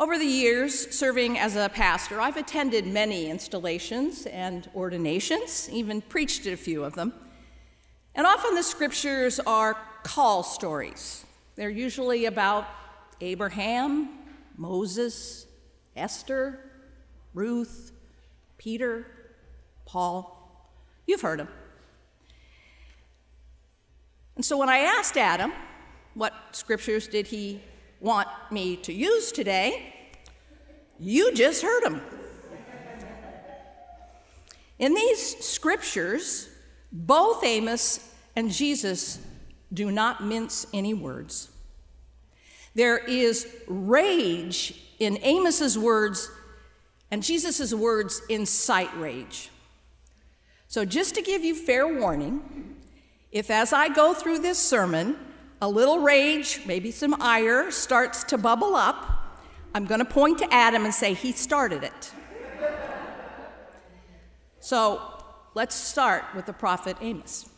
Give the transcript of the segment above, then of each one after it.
Over the years, serving as a pastor, I've attended many installations and ordinations, even preached at a few of them. And often the scriptures are call stories. They're usually about Abraham, Moses, Esther, Ruth, Peter, Paul. You've heard them. And so when I asked Adam what scriptures did he want me to use today, you just heard them. In these scriptures, both Amos and Jesus do not mince any words. There is rage in Amos's words and Jesus' words incite rage. So, just to give you fair warning, if as I go through this sermon, a little rage, maybe some ire, starts to bubble up, I'm going to point to Adam and say, He started it. so let's start with the prophet Amos.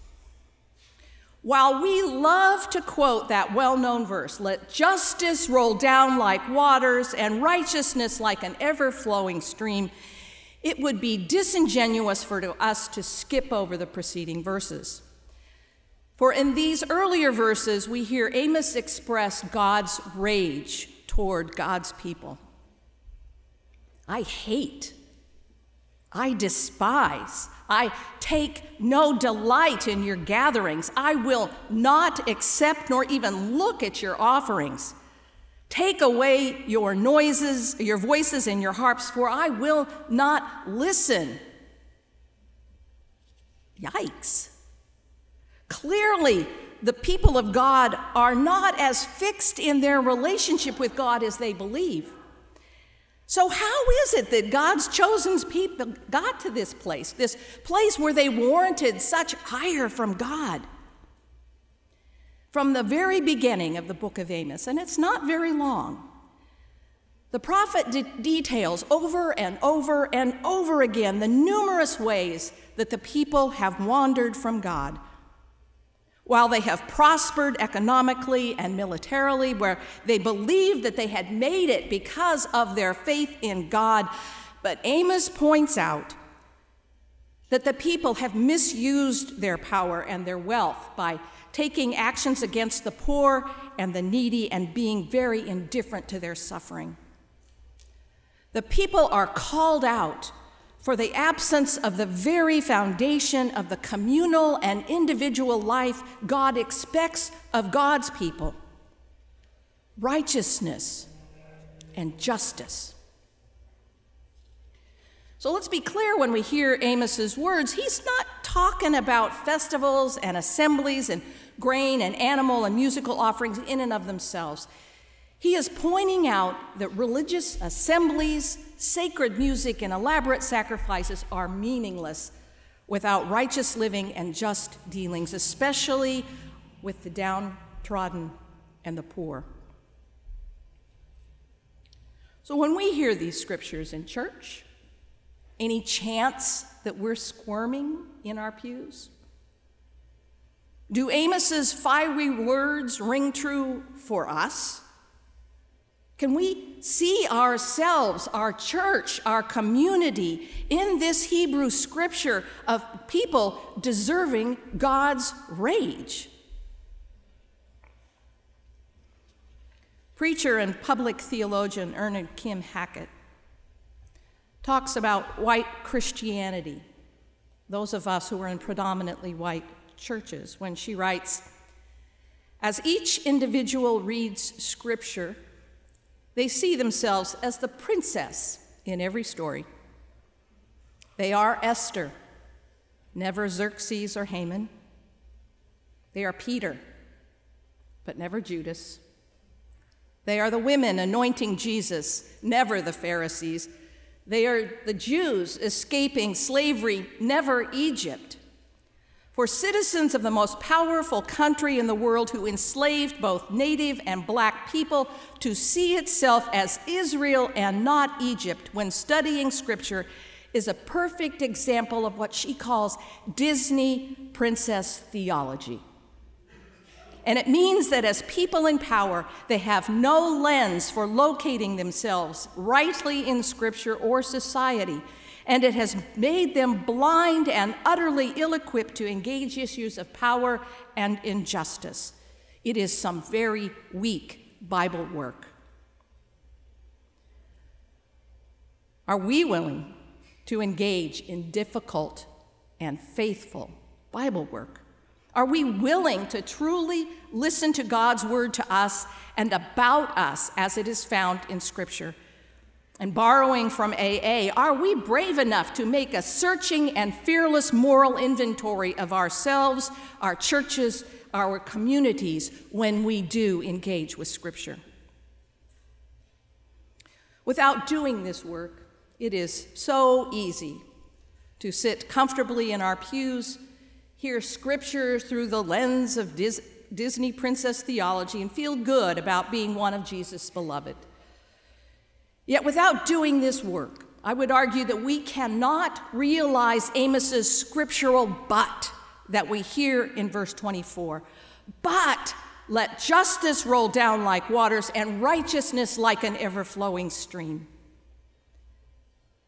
While we love to quote that well known verse, let justice roll down like waters and righteousness like an ever flowing stream, it would be disingenuous for us to skip over the preceding verses. For in these earlier verses, we hear Amos express God's rage toward God's people. I hate, I despise, I take no delight in your gatherings. I will not accept nor even look at your offerings. Take away your noises, your voices, and your harps, for I will not listen. Yikes. Clearly, the people of God are not as fixed in their relationship with God as they believe. So, how is it that God's chosen people got to this place, this place where they warranted such ire from God? From the very beginning of the book of Amos, and it's not very long, the prophet de- details over and over and over again the numerous ways that the people have wandered from God while they have prospered economically and militarily, where they believed that they had made it because of their faith in God. But Amos points out that the people have misused their power and their wealth by taking actions against the poor and the needy and being very indifferent to their suffering. The people are called out for the absence of the very foundation of the communal and individual life God expects of God's people righteousness and justice. So let's be clear when we hear Amos's words, he's not talking about festivals and assemblies and grain and animal and musical offerings in and of themselves. He is pointing out that religious assemblies, sacred music, and elaborate sacrifices are meaningless without righteous living and just dealings, especially with the downtrodden and the poor. So when we hear these scriptures in church, any chance that we're squirming in our pews? Do Amos's fiery words ring true for us? Can we see ourselves, our church, our community in this Hebrew scripture of people deserving God's rage? Preacher and public theologian Erna Kim Hackett talks about white Christianity, those of us who are in predominantly white churches, when she writes As each individual reads scripture, they see themselves as the princess in every story. They are Esther, never Xerxes or Haman. They are Peter, but never Judas. They are the women anointing Jesus, never the Pharisees. They are the Jews escaping slavery, never Egypt for citizens of the most powerful country in the world who enslaved both native and black people to see itself as Israel and not Egypt when studying scripture is a perfect example of what she calls Disney princess theology. And it means that as people in power, they have no lens for locating themselves rightly in Scripture or society. And it has made them blind and utterly ill equipped to engage issues of power and injustice. It is some very weak Bible work. Are we willing to engage in difficult and faithful Bible work? Are we willing to truly listen to God's word to us and about us as it is found in Scripture? And borrowing from AA, are we brave enough to make a searching and fearless moral inventory of ourselves, our churches, our communities when we do engage with Scripture? Without doing this work, it is so easy to sit comfortably in our pews hear scripture through the lens of Dis- Disney princess theology, and feel good about being one of Jesus' beloved. Yet, without doing this work, I would argue that we cannot realize Amos's scriptural but that we hear in verse 24. But let justice roll down like waters and righteousness like an ever flowing stream.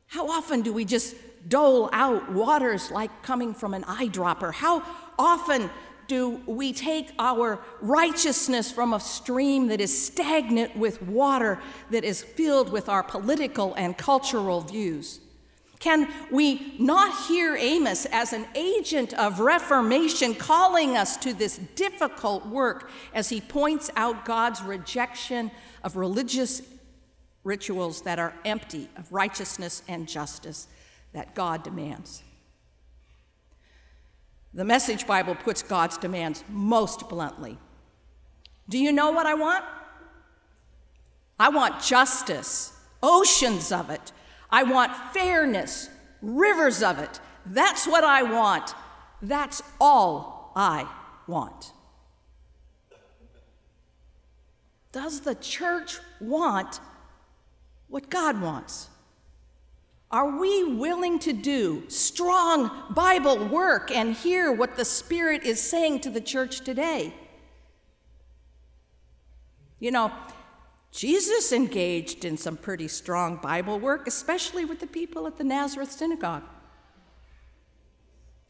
How often do we just dole out waters like coming from an eyedropper? How often do we take our righteousness from a stream that is stagnant with water that is filled with our political and cultural views? Can we not hear Amos as an agent of reformation calling us to this difficult work as he points out God's rejection of religious rituals that are empty of righteousness and justice? that God demands. The Message Bible puts God's demands most bluntly. Do you know what I want? I want justice, oceans of it. I want fairness, rivers of it. That's what I want. That's all I want. Does the church want what God wants? Are we willing to do strong Bible work and hear what the Spirit is saying to the church today? You know, Jesus engaged in some pretty strong Bible work, especially with the people at the Nazareth synagogue.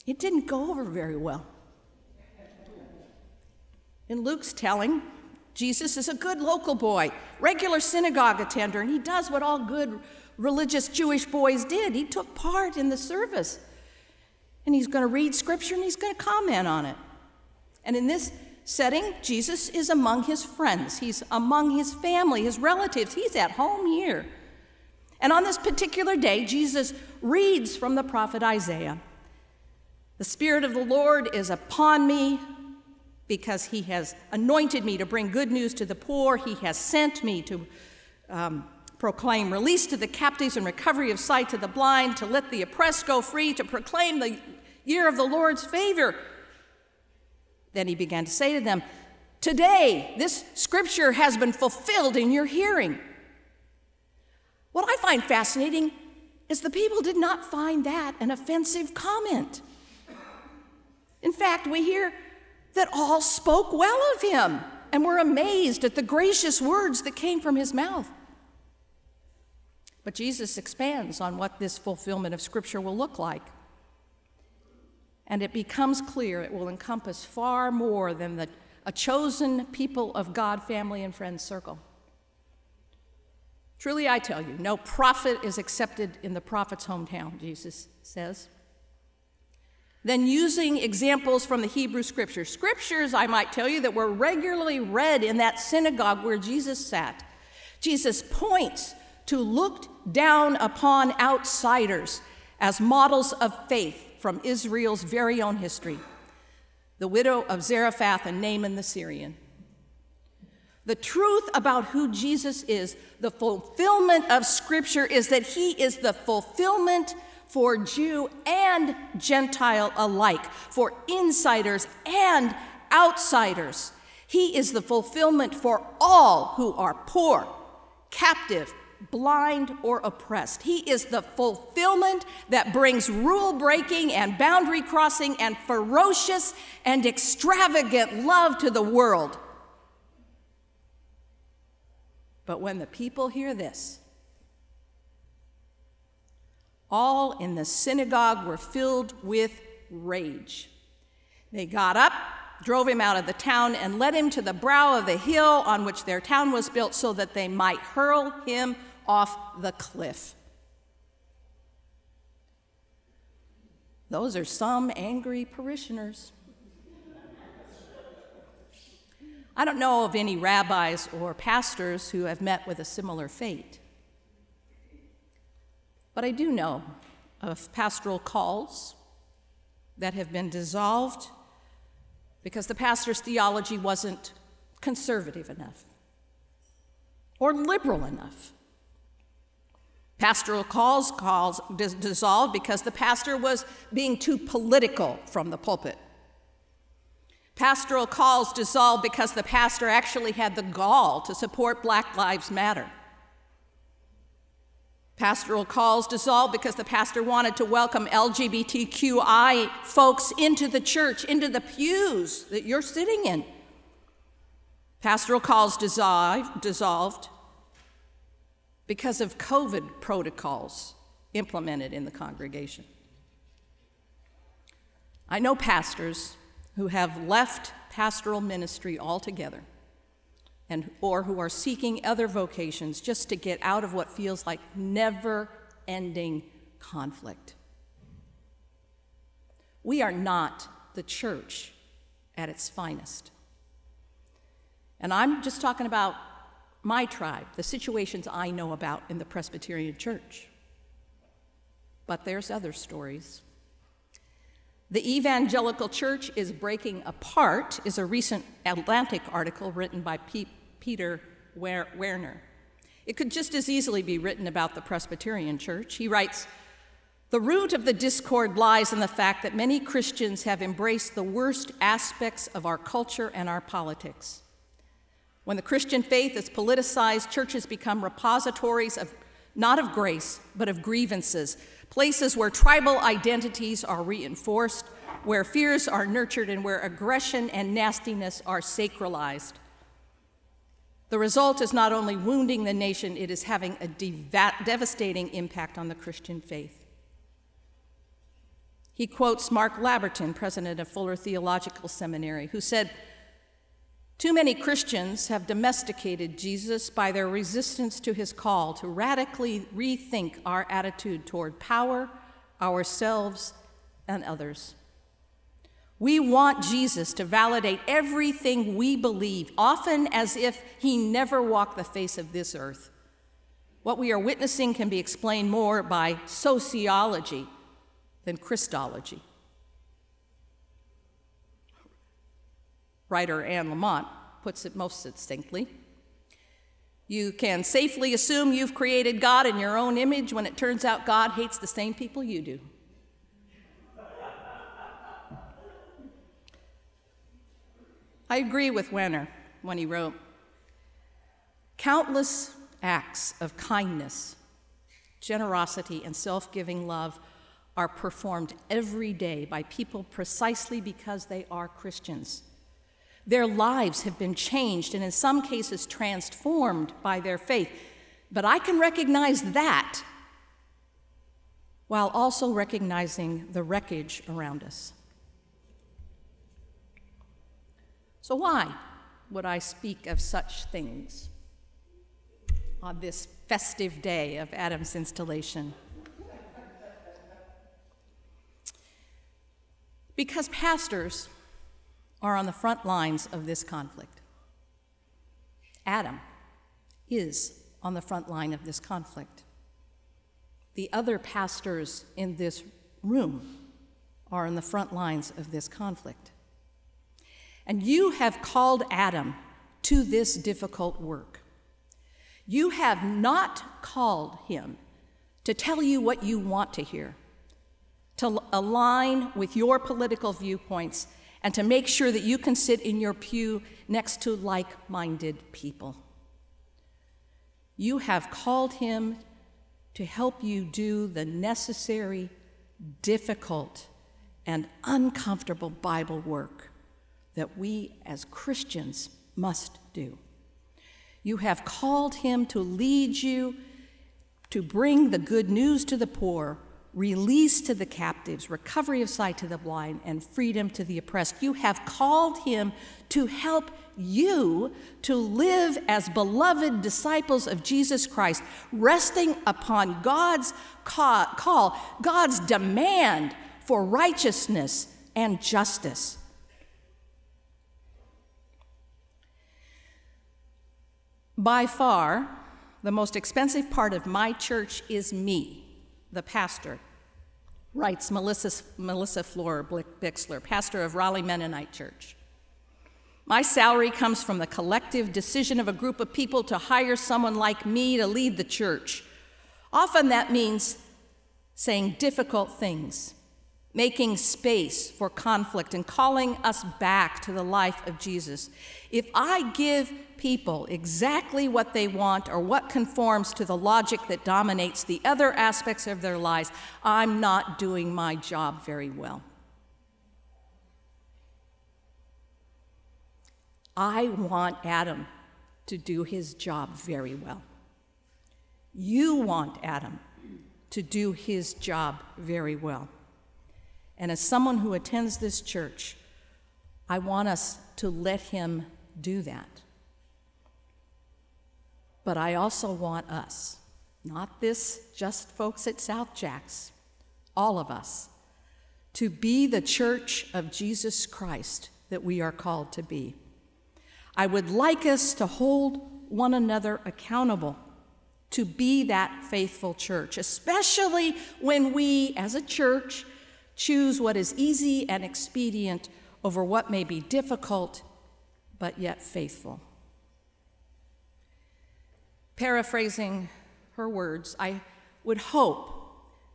It didn't go over very well. In Luke's telling, Jesus is a good local boy, regular synagogue attender, and he does what all good religious Jewish boys did. He took part in the service. And he's going to read scripture and he's going to comment on it. And in this setting, Jesus is among his friends, he's among his family, his relatives. He's at home here. And on this particular day, Jesus reads from the prophet Isaiah The Spirit of the Lord is upon me because he has anointed me to bring good news to the poor, he has sent me to. Um, proclaim release to the captives and recovery of sight to the blind, to let the oppressed go free, to proclaim the year of the Lord's favor. Then he began to say to them, Today, this scripture has been fulfilled in your hearing. What I find fascinating is the people did not find that an offensive comment. In fact, we hear that all spoke well of him and were amazed at the gracious words that came from his mouth. But Jesus expands on what this fulfillment of Scripture will look like. And it becomes clear it will encompass far more than the, a chosen people of God, family, and friends circle. Truly, I tell you, no prophet is accepted in the prophet's hometown, Jesus says. Then, using examples from the Hebrew scriptures, scriptures, I might tell you, that were regularly read in that synagogue where Jesus sat, Jesus points to look down upon outsiders as models of faith from Israel's very own history the widow of Zarephath and Naaman the Syrian. The truth about who Jesus is, the fulfillment of Scripture, is that He is the fulfillment for Jew and Gentile alike, for insiders and outsiders. He is the fulfillment for all who are poor, captive, blind, or oppressed. He is the fulfillment that brings rule breaking and boundary crossing and ferocious and extravagant love to the world. But when the people hear this, all in the synagogue were filled with rage. They got up, drove him out of the town, and led him to the brow of the hill on which their town was built so that they might hurl him off the cliff. Those are some angry parishioners. I don't know of any rabbis or pastors who have met with a similar fate. But I do know of pastoral calls that have been dissolved because the pastor's theology wasn't conservative enough or liberal enough. Pastoral calls calls dis- dissolved because the pastor was being too political from the pulpit. Pastoral calls dissolved because the pastor actually had the gall to support Black Lives Matter. Pastoral calls dissolved because the pastor wanted to welcome LGBTQI folks into the church, into the pews that you're sitting in. Pastoral calls dissolved, dissolved because of COVID protocols implemented in the congregation. I know pastors who have left pastoral ministry altogether and or who are seeking other vocations just to get out of what feels like never-ending conflict. We are not the church at its finest. And I'm just talking about my tribe, the situations I know about in the Presbyterian Church. But there's other stories. The evangelical church is breaking apart is a recent Atlantic article written by P- Peter Wehner. It could just as easily be written about the Presbyterian church. He writes, the root of the discord lies in the fact that many Christians have embraced the worst aspects of our culture and our politics. When the Christian faith is politicized, churches become repositories of not of grace, but of grievances, places where tribal identities are reinforced, where fears are nurtured, and where aggression and nastiness are sacralized. The result is not only wounding the nation, it is having a devastating impact on the Christian faith. He quotes Mark Labberton, president of Fuller Theological Seminary, who said, too many Christians have domesticated Jesus by their resistance to his call to radically rethink our attitude toward power, ourselves, and others. We want Jesus to validate everything we believe, often as if he never walked the face of this earth. What we are witnessing can be explained more by sociology than Christology. Writer Anne Lamott puts it most succinctly. You can safely assume you've created God in your own image when it turns out God hates the same people you do. I agree with Wehner when he wrote Countless acts of kindness, generosity, and self giving love are performed every day by people precisely because they are Christians. Their lives have been changed and, in some cases, transformed by their faith. But I can recognize that while also recognizing the wreckage around us. So, why would I speak of such things on this festive day of Adam's installation? Because pastors are on the front lines of this conflict. Adam is on the front line of this conflict. The other pastors in this room are on the front lines of this conflict. And you have called Adam to this difficult work. You have not called him to tell you what you want to hear, to align with your political viewpoints and to make sure that you can sit in your pew next to like minded people. You have called him to help you do the necessary, difficult, and uncomfortable Bible work that we as Christians must do. You have called him to lead you to bring the good news to the poor, release to the captives, recovery of sight to the blind, and freedom to the oppressed. You have called him to help you to live as beloved disciples of Jesus Christ, resting upon God's call, God's demand for righteousness and justice. By far, the most expensive part of my church is me, the pastor, writes Melissa, Melissa Florer-Bixler, pastor of Raleigh Mennonite Church. My salary comes from the collective decision of a group of people to hire someone like me to lead the church. Often that means saying difficult things, making space for conflict, and calling us back to the life of Jesus. If I give people exactly what they want or what conforms to the logic that dominates the other aspects of their lives, I'm not doing my job very well. I want Adam to do his job very well. You want Adam to do his job very well. And as someone who attends this church, I want us to let him do that. But I also want us, not this just folks at South Jacks, all of us, to be the church of Jesus Christ that we are called to be. I would like us to hold one another accountable to be that faithful church, especially when we, as a church, choose what is easy and expedient over what may be difficult but yet faithful. Paraphrasing her words, I would hope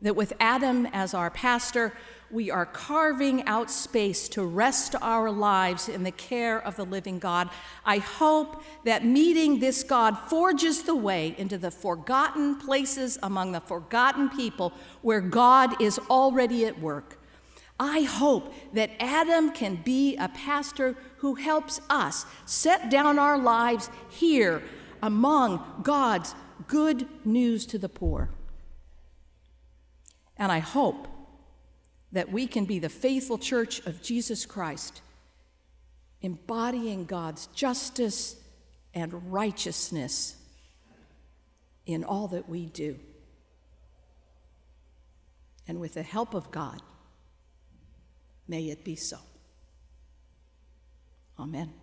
that with Adam as our pastor, we are carving out space to rest our lives in the care of the living God. I hope that meeting this God forges the way into the forgotten places among the forgotten people where God is already at work. I hope that Adam can be a pastor who helps us set down our lives here among God's good news to the poor. And I hope that we can be the faithful church of Jesus Christ, embodying God's justice and righteousness in all that we do. And with the help of God, may it be so. Amen.